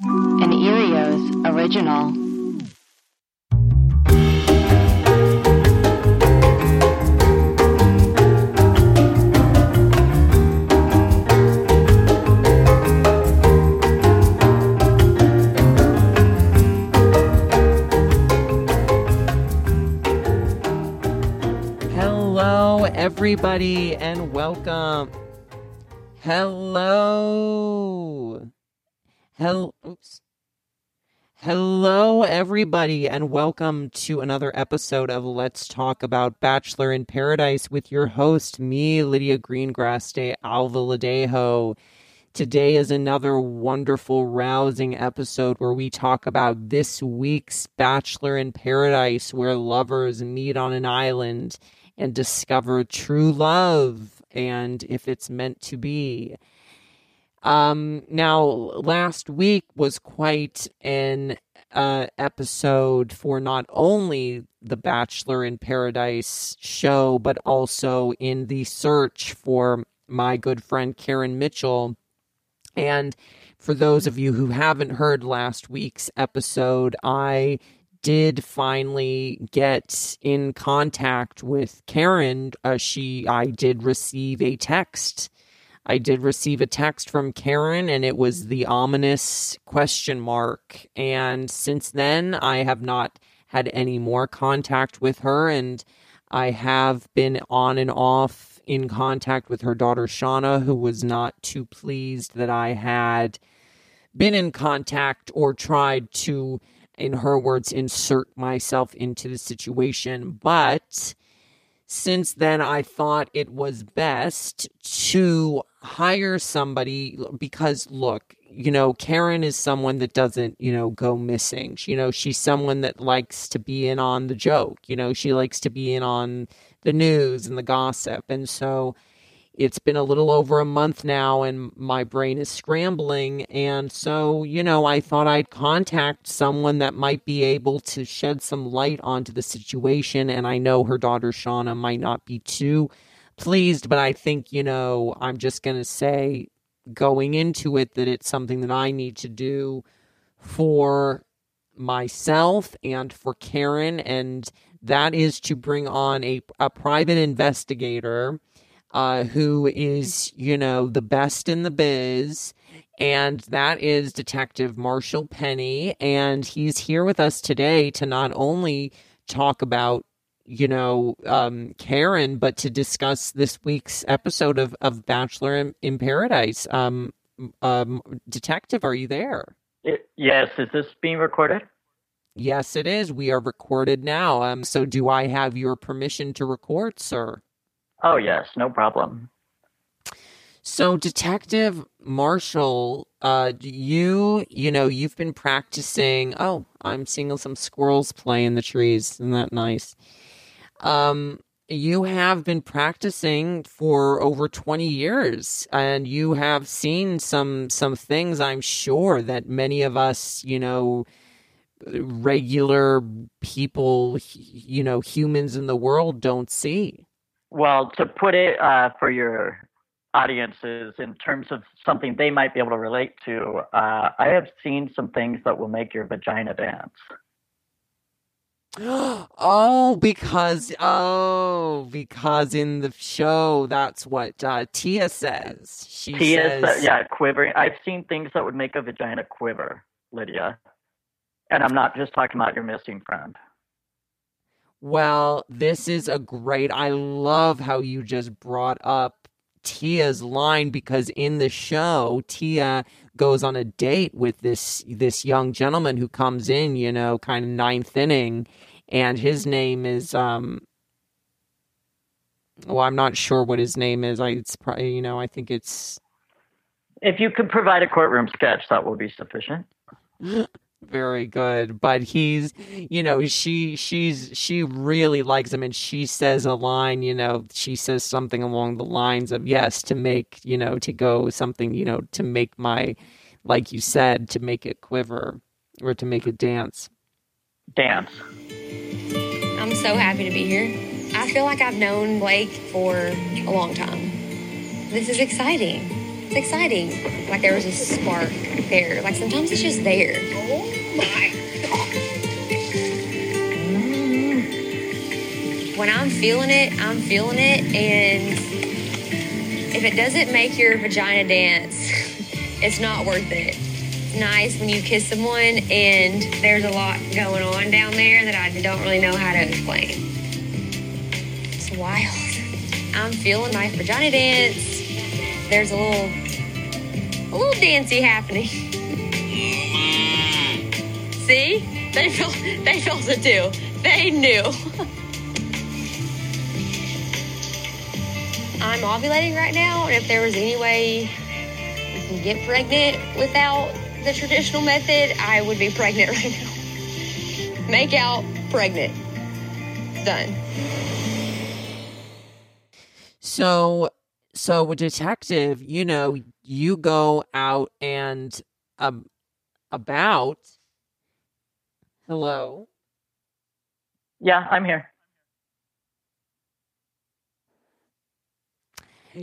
An Earios original. Hello, everybody, and welcome. Hello. Hel- Oops. Hello, everybody, and welcome to another episode of Let's Talk About Bachelor in Paradise with your host, me, Lydia Greengrass de Alvaladejo. Today is another wonderful, rousing episode where we talk about this week's Bachelor in Paradise, where lovers meet on an island and discover true love and if it's meant to be. Um, now, last week was quite an uh, episode for not only the Bachelor in Paradise show, but also in the search for my good friend Karen Mitchell. And for those of you who haven't heard last week's episode, I did finally get in contact with Karen. Uh, she, I did receive a text. I did receive a text from Karen, and it was the ominous question mark. And since then, I have not had any more contact with her, and I have been on and off in contact with her daughter Shauna, who was not too pleased that I had been in contact or tried to in her words, insert myself into the situation. But since then, I thought it was best to hire somebody because, look, you know, Karen is someone that doesn't, you know, go missing. You know, she's someone that likes to be in on the joke. You know, she likes to be in on the news and the gossip. And so it's been a little over a month now and my brain is scrambling. And so, you know, I thought I'd contact someone that might be able to shed some light onto the situation. And I know her daughter Shauna might not be too pleased, but I think, you know, I'm just going to say going into it that it's something that I need to do for myself and for Karen. And that is to bring on a, a private investigator uh, who is, you know, the best in the biz. And that is Detective Marshall Penny. And he's here with us today to not only talk about, you know, um, Karen, but to discuss this week's episode of, of Bachelor in, in Paradise. Um, um, Detective, are you there? It, yes. Is this being recorded? Yes, it is. We are recorded now. Um, so do I have your permission to record, sir? Oh, yes, no problem. So, Detective Marshall, uh, you, you know, you've been practicing. Oh, I'm seeing some squirrels play in the trees. Isn't that nice? Um, you have been practicing for over 20 years and you have seen some some things i'm sure that many of us you know regular people you know humans in the world don't see Well, to put it uh, for your audiences in terms of something they might be able to relate to, uh, I have seen some things that will make your vagina dance. oh, because oh, because in the show, that's what uh, Tia says. She Tia, says, yeah, quivering. I've seen things that would make a vagina quiver, Lydia. And I'm not just talking about your missing friend. Well, this is a great. I love how you just brought up Tia's line because in the show, Tia goes on a date with this this young gentleman who comes in, you know, kind of ninth inning, and his name is um. Well, I'm not sure what his name is. I it's probably you know I think it's If you could provide a courtroom sketch, that will be sufficient. very good but he's you know she she's she really likes him and she says a line you know she says something along the lines of yes to make you know to go something you know to make my like you said to make it quiver or to make it dance. Dance. I'm so happy to be here. I feel like i've known blake for a long time. This is exciting it's exciting like there was a spark there like sometimes it's just there oh my When I'm feeling it, I'm feeling it. And if it doesn't make your vagina dance, it's not worth it. Nice when you kiss someone and there's a lot going on down there that I don't really know how to explain. It's wild. I'm feeling my vagina dance. There's a little, a little dancey happening. See? They felt they felt it too. They knew. I'm ovulating right now, and if there was any way you can get pregnant without the traditional method, I would be pregnant right now. Make out, pregnant. Done. So, so a detective, you know, you go out and um, about Hello. Yeah, I'm here.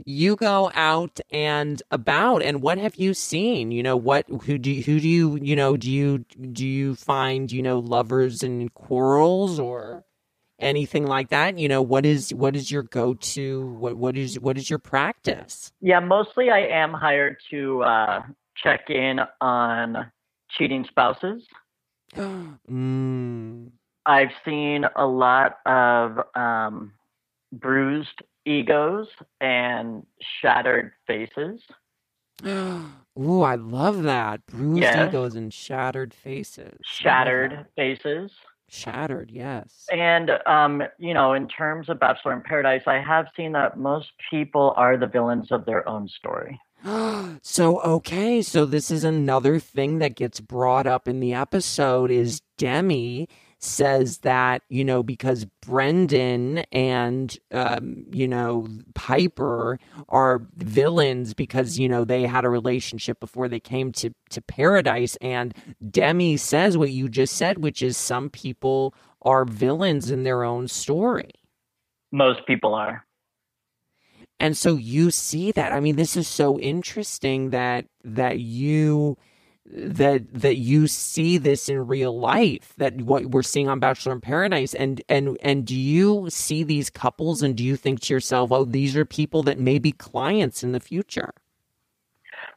You go out and about, and what have you seen? You know, what who do you, who do you you know do you do you find you know lovers and quarrels or anything like that? You know, what is what is your go to? What what is what is your practice? Yeah, mostly I am hired to uh, check in on cheating spouses. mm. I've seen a lot of um, bruised egos and shattered faces. Ooh, I love that. Bruised yes. egos and shattered faces. Shattered faces. Shattered, yes. And, um, you know, in terms of Bachelor in Paradise, I have seen that most people are the villains of their own story. so okay, so this is another thing that gets brought up in the episode is Demi says that you know because Brendan and um, you know Piper are villains because you know they had a relationship before they came to to paradise and Demi says what you just said which is some people are villains in their own story. Most people are. And so you see that. I mean, this is so interesting that that you that that you see this in real life that what we're seeing on bachelor in paradise and and and do you see these couples and do you think to yourself oh these are people that may be clients in the future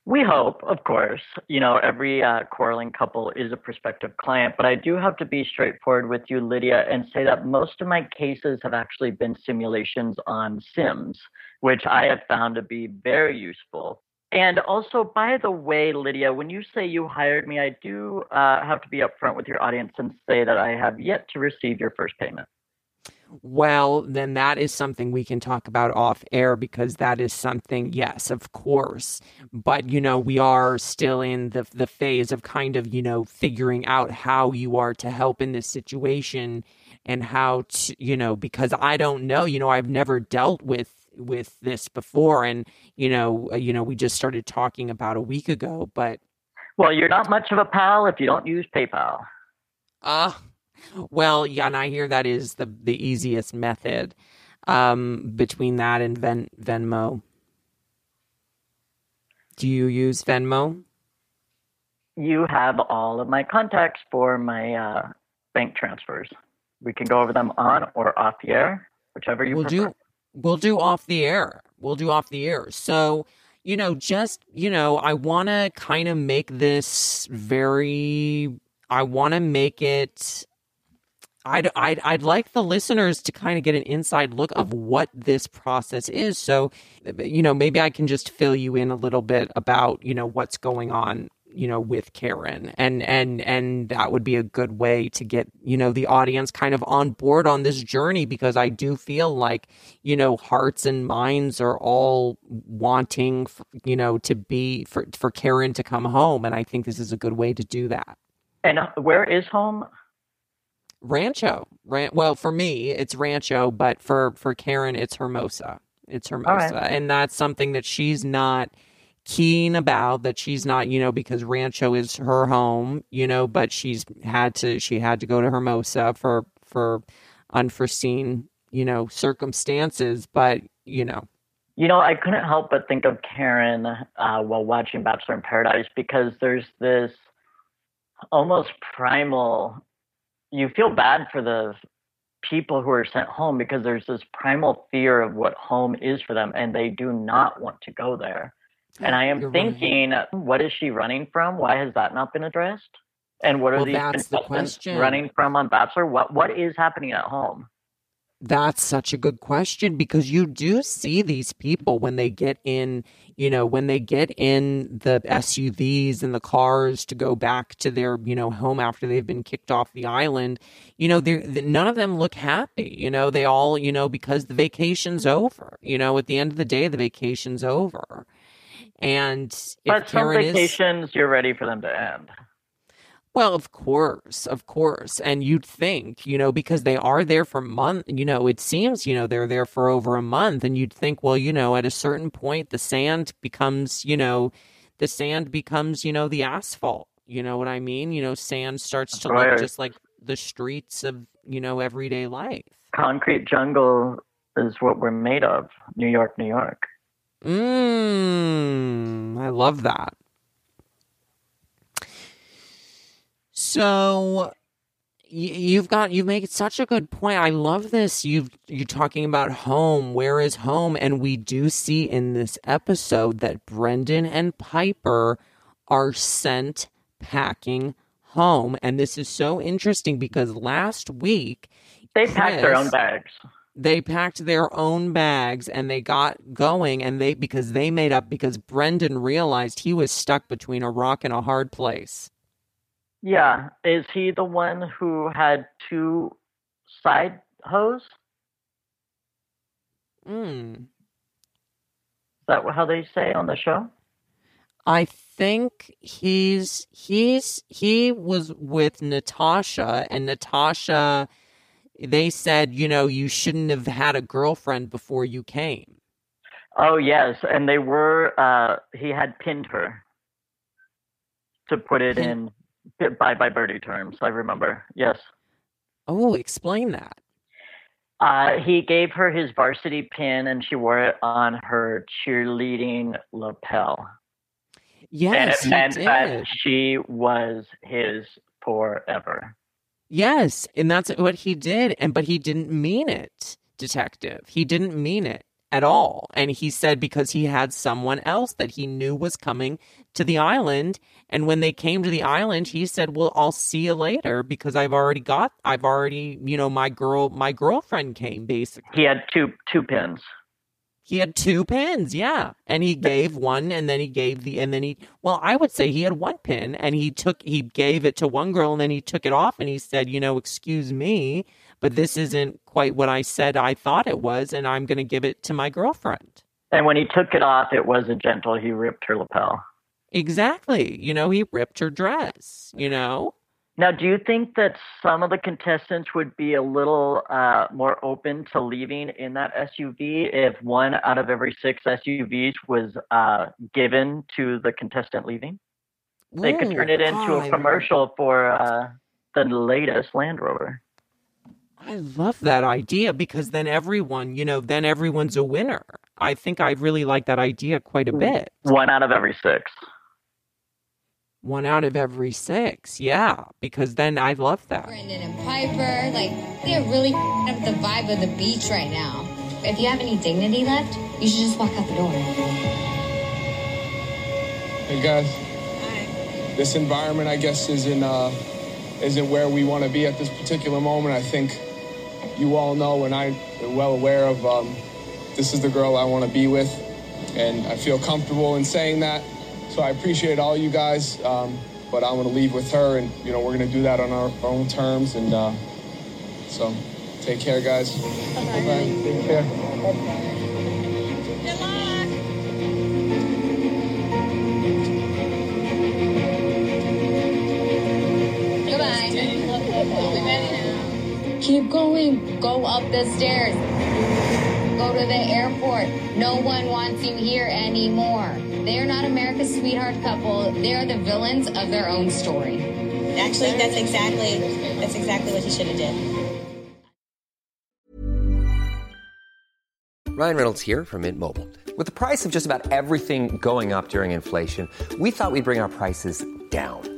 we hope, of course. You know, every uh, quarreling couple is a prospective client, but I do have to be straightforward with you, Lydia, and say that most of my cases have actually been simulations on Sims, which I have found to be very useful. And also, by the way, Lydia, when you say you hired me, I do uh, have to be upfront with your audience and say that I have yet to receive your first payment. Well, then that is something we can talk about off air because that is something, yes, of course. But, you know, we are still in the, the phase of kind of, you know, figuring out how you are to help in this situation and how to, you know, because I don't know, you know, I've never dealt with with this before and you know uh, you know we just started talking about a week ago but well you're not much of a pal if you don't use paypal uh well, yeah, and I hear that is the the easiest method um, between that and Ven- Venmo. Do you use Venmo? You have all of my contacts for my uh, bank transfers. We can go over them on or off the air, whichever you we'll prefer. Do, we'll do off the air. We'll do off the air. So, you know, just, you know, I want to kind of make this very, I want to make it I'd, I'd, I'd like the listeners to kind of get an inside look of what this process is. So, you know, maybe I can just fill you in a little bit about, you know, what's going on, you know, with Karen. And and and that would be a good way to get, you know, the audience kind of on board on this journey because I do feel like, you know, hearts and minds are all wanting, you know, to be for for Karen to come home and I think this is a good way to do that. And uh, where is home? Rancho. Ran- well, for me, it's Rancho, but for for Karen, it's Hermosa. It's Hermosa, right. and that's something that she's not keen about that she's not you know because rancho is her home you know but she's had to she had to go to hermosa for for unforeseen you know circumstances. But you know. You know i couldn't help but think of karen uh, while watching bachelor in paradise because there's this almost primal you feel bad for the people who are sent home because there's this primal fear of what home is for them and they do not want to go there and I am You're thinking, right. what is she running from? Why has that not been addressed? And what are well, these that's the running from on Bachelor? What what is happening at home? That's such a good question because you do see these people when they get in, you know, when they get in the SUVs and the cars to go back to their, you know, home after they've been kicked off the island. You know, they none of them look happy. You know, they all, you know, because the vacation's over. You know, at the end of the day, the vacation's over. And but some Karen vacations, is, you're ready for them to end. Well, of course, of course. And you'd think, you know, because they are there for month, you know, it seems, you know, they're there for over a month. And you'd think, well, you know, at a certain point, the sand becomes, you know, the sand becomes, you know, the asphalt. You know what I mean? You know, sand starts to right. look just like the streets of, you know, everyday life. Concrete jungle is what we're made of. New York, New York. Mmm, I love that. So you've got you make such a good point. I love this. You've you're talking about home. Where is home? And we do see in this episode that Brendan and Piper are sent packing home. And this is so interesting because last week they Chris, packed their own bags they packed their own bags and they got going and they because they made up because Brendan realized he was stuck between a rock and a hard place. Yeah, is he the one who had two side hose? Hmm. Is that how they say on the show? I think he's he's he was with Natasha and Natasha they said, you know, you shouldn't have had a girlfriend before you came. Oh yes, and they were. Uh, he had pinned her. To put it Pin- in by by birdie terms, I remember. Yes. Oh, explain that. Uh, he gave her his varsity pin, and she wore it on her cheerleading lapel. Yes, and it meant that she was his forever. Yes, and that's what he did. And but he didn't mean it, detective. He didn't mean it at all. And he said because he had someone else that he knew was coming to the island. And when they came to the island, he said, Well, I'll see you later because I've already got I've already, you know, my girl my girlfriend came basically. He had two two pins. He had two pins, yeah. And he gave one and then he gave the and then he well, I would say he had one pin and he took he gave it to one girl and then he took it off and he said, you know, excuse me, but this isn't quite what I said I thought it was, and I'm gonna give it to my girlfriend. And when he took it off, it wasn't gentle. He ripped her lapel. Exactly. You know, he ripped her dress, you know? Now, do you think that some of the contestants would be a little uh, more open to leaving in that SUV if one out of every six SUVs was uh, given to the contestant leaving? They could turn it into a commercial for uh, the latest Land Rover. I love that idea because then everyone, you know, then everyone's a winner. I think I really like that idea quite a bit. One out of every six one out of every six. Yeah, because then I love that. Brendan and Piper, like, they're really up the vibe of the beach right now. If you have any dignity left, you should just walk out the door. Hey guys. Hi. This environment, I guess, isn't uh, isn't where we want to be at this particular moment. I think you all know, and I'm well aware of. Um, this is the girl I want to be with, and I feel comfortable in saying that So I appreciate all you guys, um, but I'm gonna leave with her, and you know we're gonna do that on our own terms. And uh, so, take care, guys. Bye. Take care. Keep going. Go up the stairs. Go to the airport. No one wants you here anymore. They are not America's sweetheart couple. They are the villains of their own story. Actually, that's exactly that's exactly what he should have did. Ryan Reynolds here from Mint Mobile. With the price of just about everything going up during inflation, we thought we'd bring our prices down.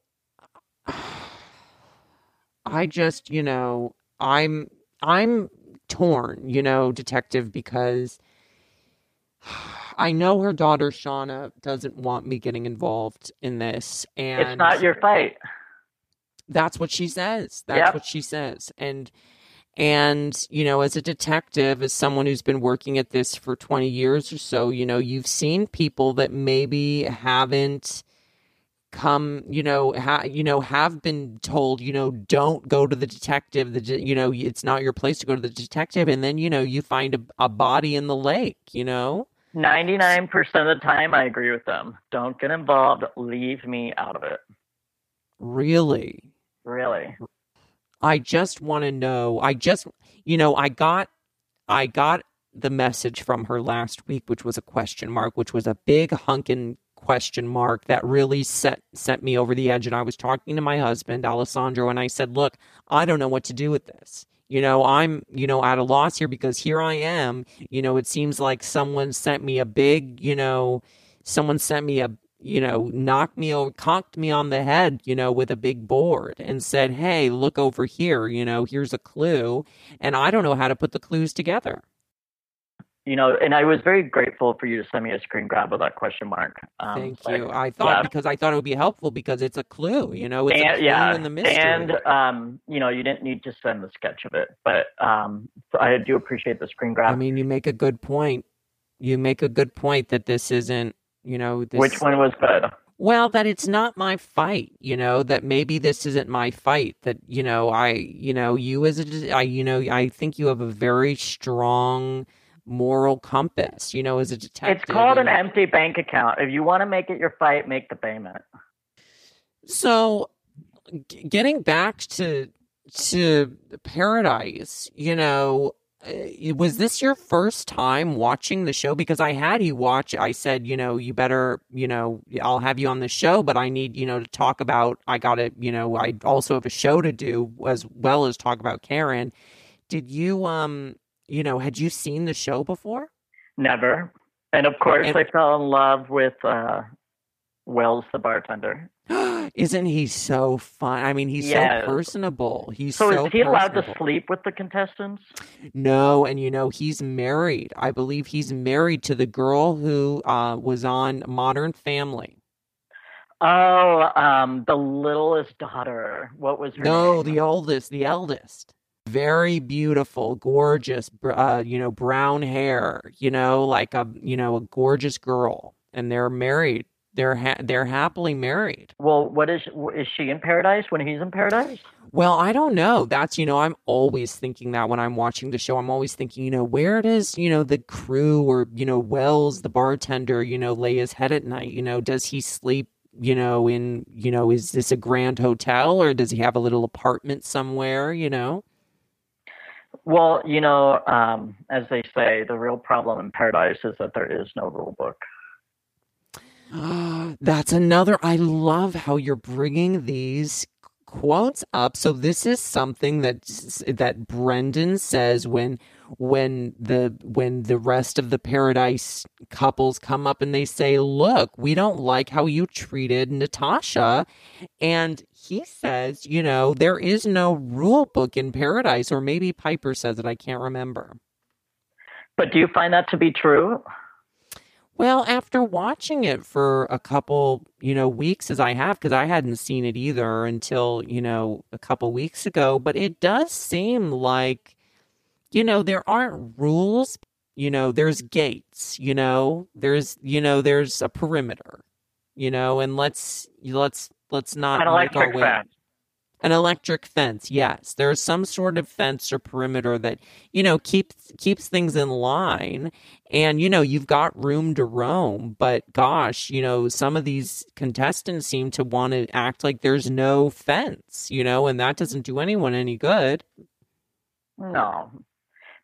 I just, you know, I'm I'm torn, you know, detective because I know her daughter Shauna doesn't want me getting involved in this and It's not your fight. That's what she says. That's Yep. what she says. And and you know, as a detective, as someone who's been working at this for 20 years or so, you know, you've seen people that maybe haven't come, you know, ha- you know, have been told, you know, don't go to the detective. The de- you know, it's not your place to go to the detective, and then you know, you find a, a body in the lake. You know, 99% of the time, I agree with them. Don't get involved. Leave me out of it. really. Really. I just want to know. I just, you know, I got, I got the message from her last week, which was a question mark, which was a big hunkin' question mark that really set sent me over the edge. And I was talking to my husband, Alessandro, and I said, "Look, I don't know what to do with this. You know, I'm, you know, at a loss here because here I am. You know, it seems like someone sent me a big, you know, someone sent me a you know, knocked me over, conked me on the head, you know, with a big board and said, Hey, look over here, you know, here's a clue. And I don't know how to put the clues together. You know, and I was very grateful for you to send me a screen grab of that question mark. Um, Thank like, you. I thought yeah. because I thought it would be helpful because it's a clue, you know, it's a clue yeah, in the mystery. and um, you know, you didn't need to send the sketch of it, but um, I do appreciate the screen grab. I mean, you make a good point. You make a good point that this isn't, you know, this, Which one was good? Well, that it's not my fight, you know, that maybe this isn't my fight, that, you know, I, you know, you as a, I, you know, I think you have a very strong moral compass, you know, as a detective. It's called an empty bank account. If you want to make it your fight, make the payment. So, g- getting back to, to Paradise, you know, uh, was this your first time watching the show? Because I had you watch. I said, you know, you better, you know, I'll have you on the show, but I need, you know, to talk about. I got to, you know, I also have a show to do as well as talk about Karen. Did you, um, you know, had you seen the show before? Never. And of course, And- I fell in love with uh, Wells, the bartender. Isn't he so fun? I mean, he's so personable. He's So, so, is he allowed to sleep with the contestants? No, and you know he's married. I believe he's married to the girl who uh, was on Modern Family. Oh, um, the littlest daughter. What was her No, name? the oldest, the eldest. Very beautiful, gorgeous, uh, you know, brown hair. You know, like a you know a gorgeous girl, and they're married. They're ha- they're happily married. Well, what is is she in paradise when he's in paradise? Well, I don't know. That's, you know, I'm always thinking that when I'm watching the show. I'm always thinking, you know, where does, you know, the crew or, you know, Wells, the bartender, you know, lay his head at night? You know, does he sleep, you know, in, you know, is this a grand hotel or does he have a little apartment somewhere, you know? Well, you know, um, as they say, the real problem in paradise is that there is no rule book. That's another. I love how you're bringing these quotes up. So this is something that that Brendan says when when the when the rest of the paradise couples come up and they say, "Look, we don't like how you treated Natasha." And he says, you know, there is no rule book in paradise or maybe Piper says it, I can't remember. But do you find that to be true? Well, after watching it for a couple, you know, weeks as I have, because I hadn't seen it either until, you know, a couple weeks ago, but it does seem like, you know, there aren't rules. You know, there's gates, you know, there's, you know, there's a perimeter, you know, and let's, let's, let's not An electric way. fence. An electric fence, yes. There's some sort of fence or perimeter that, you know, keeps keeps things in line. And, you know, you've got room to roam. But gosh, you know, some of these contestants seem to want to act like there's no fence, you know, and that doesn't do anyone any good. No.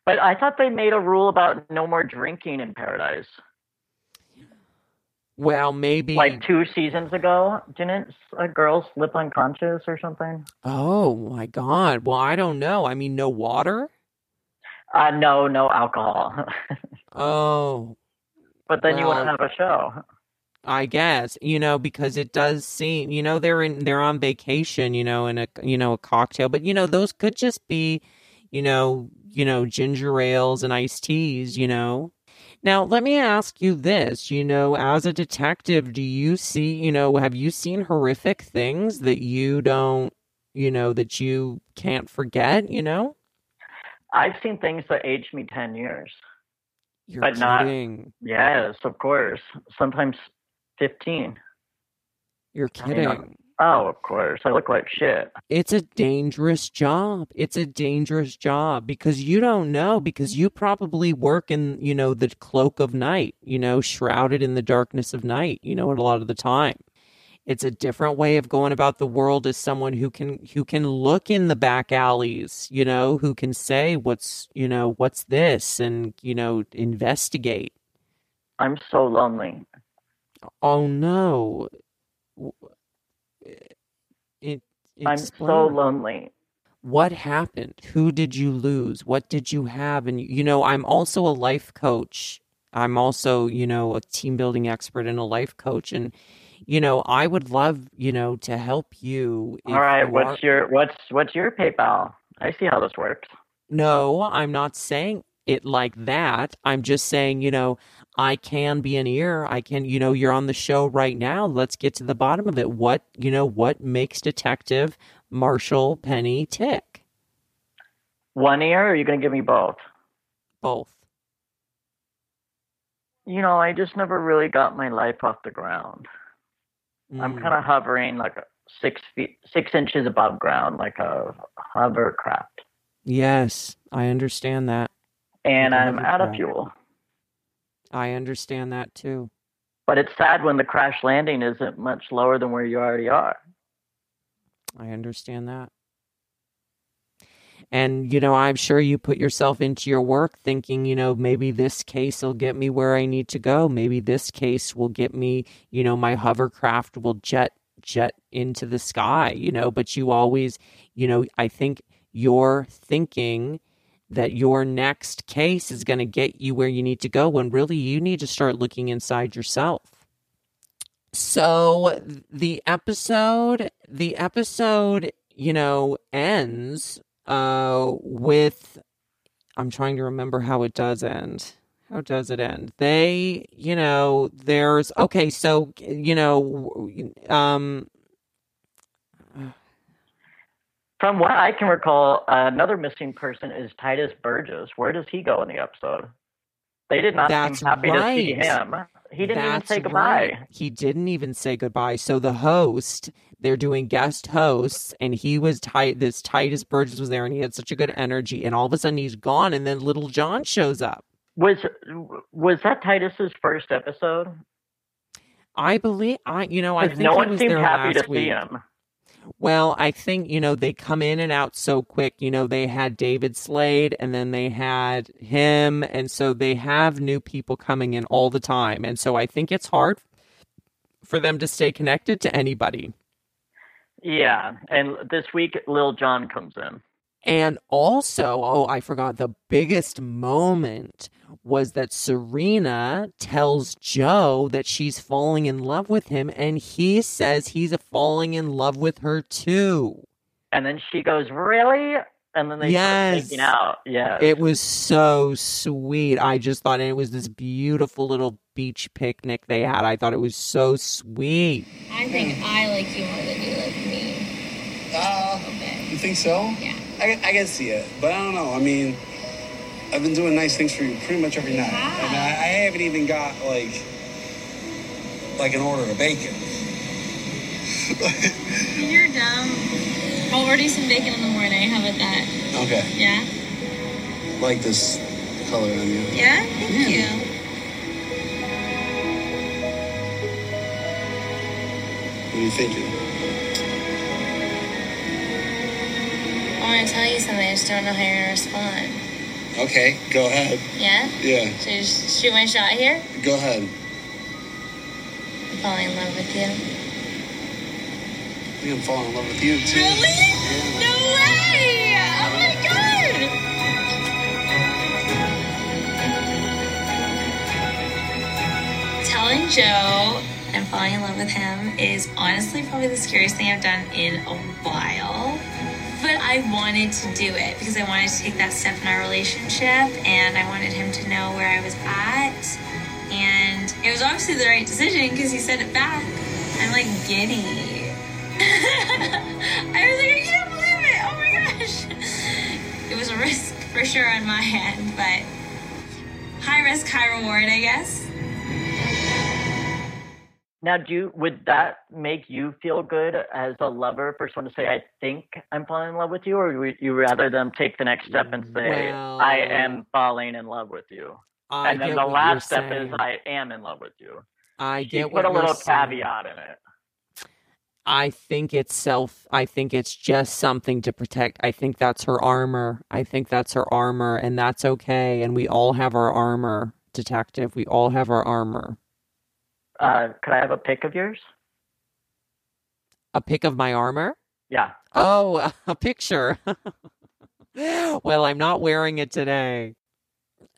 But I thought they made a rule about no more drinking in paradise. Well, maybe Like two seasons ago, didn't a girl slip unconscious or something? Oh my god. Well, I don't know. I mean, no water? Uh, no, no alcohol. Oh, but then you Well- wouldn't have a show. I guess, you know, because it does seem, you know, they're in they're on vacation, you know, in a you know, a cocktail, but you know, those could just be, you know, you know, ginger ales and iced teas, you know. Now, let me ask you this, you know, as a detective, do you see, you know, have you seen horrific things that you don't, you know, that you can't forget, you know? I've seen things that aged me 10 years. You're but not. kidding. Yes, of course. Sometimes 15. You're I mean, kidding. Oh, of course. I look like shit. It's a dangerous job. It's a dangerous job because you don't know because you probably work in, you know, the cloak of night, you know, shrouded in the darkness of night, you know, a lot of the time. It's a different way of going about the world as someone who can who can look in the back alleys, you know, who can say what's, you know, what's this and, you know, investigate. I'm so lonely. Oh no. It, I'm so lonely. what happened? Who did you lose? What did you have? And you know i'm also a life coach. I'm also you know a team building expert and a life coach. And you know i would love you know to help you All right, you what's are- your what's what's your PayPal? I see how this works. no i'm not saying it like that. I'm just saying you know i can be an ear i can you know you're on the show right now let's get to the bottom of it what you know what makes detective marshall penny tick One ear, or are you going to give me both? both You know, I just never really got my life off the ground. I'm Mm. kind of hovering like six feet, six inches above ground, like a hovercraft, Yes, I understand that. and I'm out of fuel. I understand that too. But it's sad when the crash landing isn't much lower than where you already are. I understand that. And, you know, I'm sure you put yourself into your work thinking, you know, maybe this case will get me where I need to go. Maybe this case will get me, you know, my hovercraft will jet jet into the sky, you know, but you always, you know, I think you're thinking that your next case is going to get you where you need to go when really you need to start looking inside yourself. So the episode, the episode, you know, ends uh with I'm trying to remember how it does end. How does it end? They, you know, there's okay, so you know, um From what I can recall, another missing person is Tituss Burgess. Where does he go in the episode? They did not That's seem happy to see him. He didn't even say goodbye. right. He didn't even say goodbye. So the host, they're doing guest hosts, and he was tight. This Tituss Burgess was there, and he had such a good energy. And all of a sudden, he's gone, and then Lil Jon shows up. Was was that Tituss's first episode? I believe I you know I think no he one was seemed happy last to week. see him. Well, I think, you know, they come in and out so quick. You know, they had David Spade and then they had him. And so they have new people coming in all the time. And so I think it's hard for them to stay connected to anybody. Yeah, and this week Lil Jon comes in. And also, oh, I forgot the biggest moment was that Serena tells Joe that she's falling in love with him, and he says he's falling in love with her too. And then she goes, "Really?" And then they Yes. start making out. Yeah. It was so sweet. I just thought it was this beautiful little beach picnic they had. I thought it was so sweet. I think I like you more than you like me. Uh, you think so? Yeah. I, I can see it, but I don't know. I mean, I've been doing nice things for you pretty much every night, and I, I haven't even got like like an order of bacon. You're dumb. I'll order you some bacon in the morning. How about that? Okay, Yeah? like this color on you. Yeah? Thank you. What are you thinking? I want to tell you something. I just don't know how you're to respond. Okay, go ahead. Yeah? Yeah, So I just shoot my shot here? go ahead. I'm falling in love with you. I think I'm falling in love with you too. Really? No way! Oh my god! Telling Joe I'm falling in love with him is honestly probably the scariest thing I've done in a while. But I wanted to do it because I wanted to take that step in our relationship and I wanted him to know where I was at. And it was obviously the right decision because he said it back. I'm like giddy. I was like, I can't believe it. Oh my gosh. It was a risk for sure on my end, but high risk, high reward, I guess. Now, do you, would that make you feel good as a lover for someone to say, "I think I'm falling in love with you," or would you rather them take the next step and say, Well- "I am falling in love with you," I and then the last step saying. is, "I am in love with you." I You get put what a little saying. caveat in it. I think it's self. I think it's just something to protect. I think that's her armor. I think that's her armor, and that's okay. And we all have our armor, detective. We all have our armor. Uh, could I have a pic of yours? A pic of my armor? Yeah. Oh, a picture. well, I'm not wearing it today.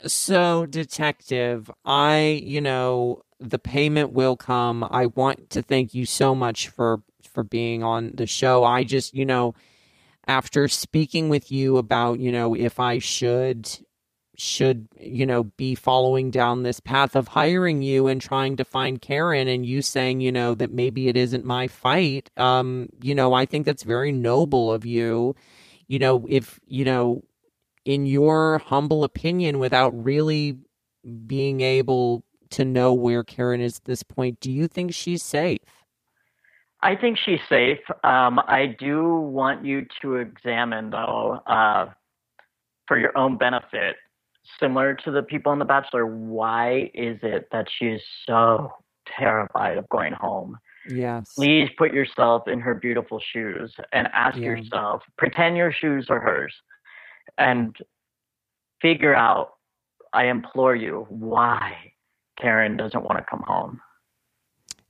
So, detective, I, you know, the payment will come. I want to thank you so much for for being on the show. I just, you know, after speaking with you about, you know, if I should should, you know, be following down this path of hiring you and trying to find Karen and you saying, you know, that maybe it isn't my fight. Um, you know, I think that's very noble of you. You know, if, you know, in your humble opinion, without really being able to know where Karen is at this point, do you think she's safe? I think she's safe. Um, I do want you to examine, though, uh, for your own benefit, similar to the people on The Bachelor, why is it that she is so terrified of going home? Yes. Please put yourself in her beautiful shoes and ask Yeah. yourself, pretend your shoes are hers, and figure out, I implore you, why Karen doesn't want to come home.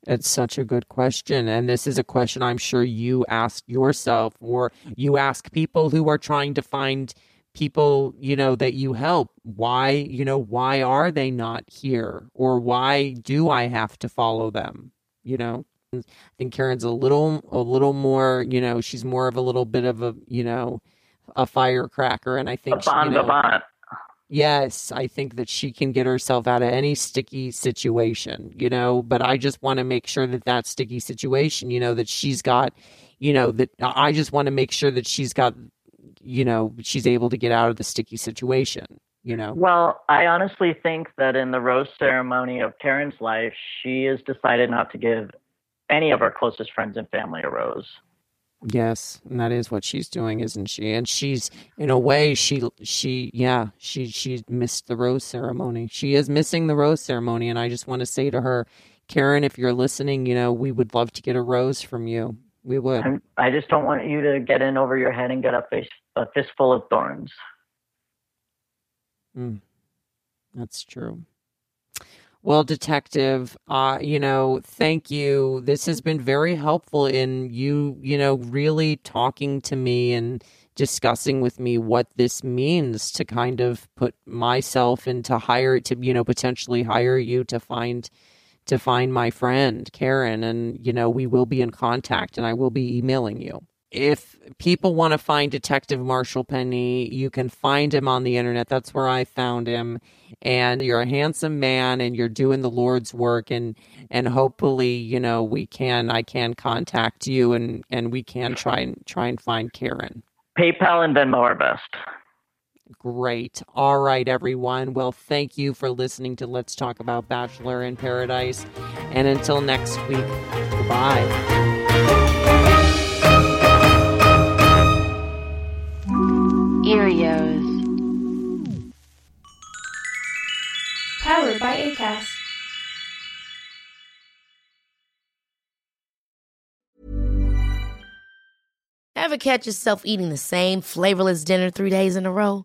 It's such a good question. And this is a question I'm sure you ask yourself, or you ask people who are trying to find people, you know, that you help. Why, you know, why are they not here? Or why do I have to follow them? You know? I think Karen's a little a little more, you know, she's more of a little bit of a, you know, a firecracker. And I think she, you know. Yes, I think that she can get herself out of any sticky situation, you know, but I just want to make sure that that sticky situation, you know, that she's got, you know, that I just want to make sure that she's got, you know, she's able to get out of the sticky situation, you know. Well, I honestly think that in the rose ceremony of Karen's life, she has decided not to give any of her closest friends and family a rose. Yes, and that is what she's doing, isn't she? And she's in a way she she yeah, she she missed the rose ceremony. She is missing the rose ceremony and I just want to say to her, Karen, if you're listening, you know, we would love to get a rose from you. We would. I'm, I just don't want you to get in over your head and get a face a fistful of thorns. Mm, that's true. Well, detective, uh, you know, thank you. This has been very helpful in you, you know, really talking to me and discussing with me what this means to kind of put myself into hire to, you know, potentially hire you to find to find my friend Karen and you know, we will be in contact and I will be emailing you if people want to find Detective Marshall Penny, you can find him on the internet. That's where I found him. And you're a handsome man and you're doing the Lord's work and and hopefully, you know, we can I can contact you and and we can try and try and find Karen. PayPal and Venmo are best. Great. All right, everyone. Well, thank you for listening to Let's Talk About Bachelor in Paradise. And until next week, goodbye. Earios. Powered by ACAST. Ever catch yourself eating the same flavorless dinner three days in a row?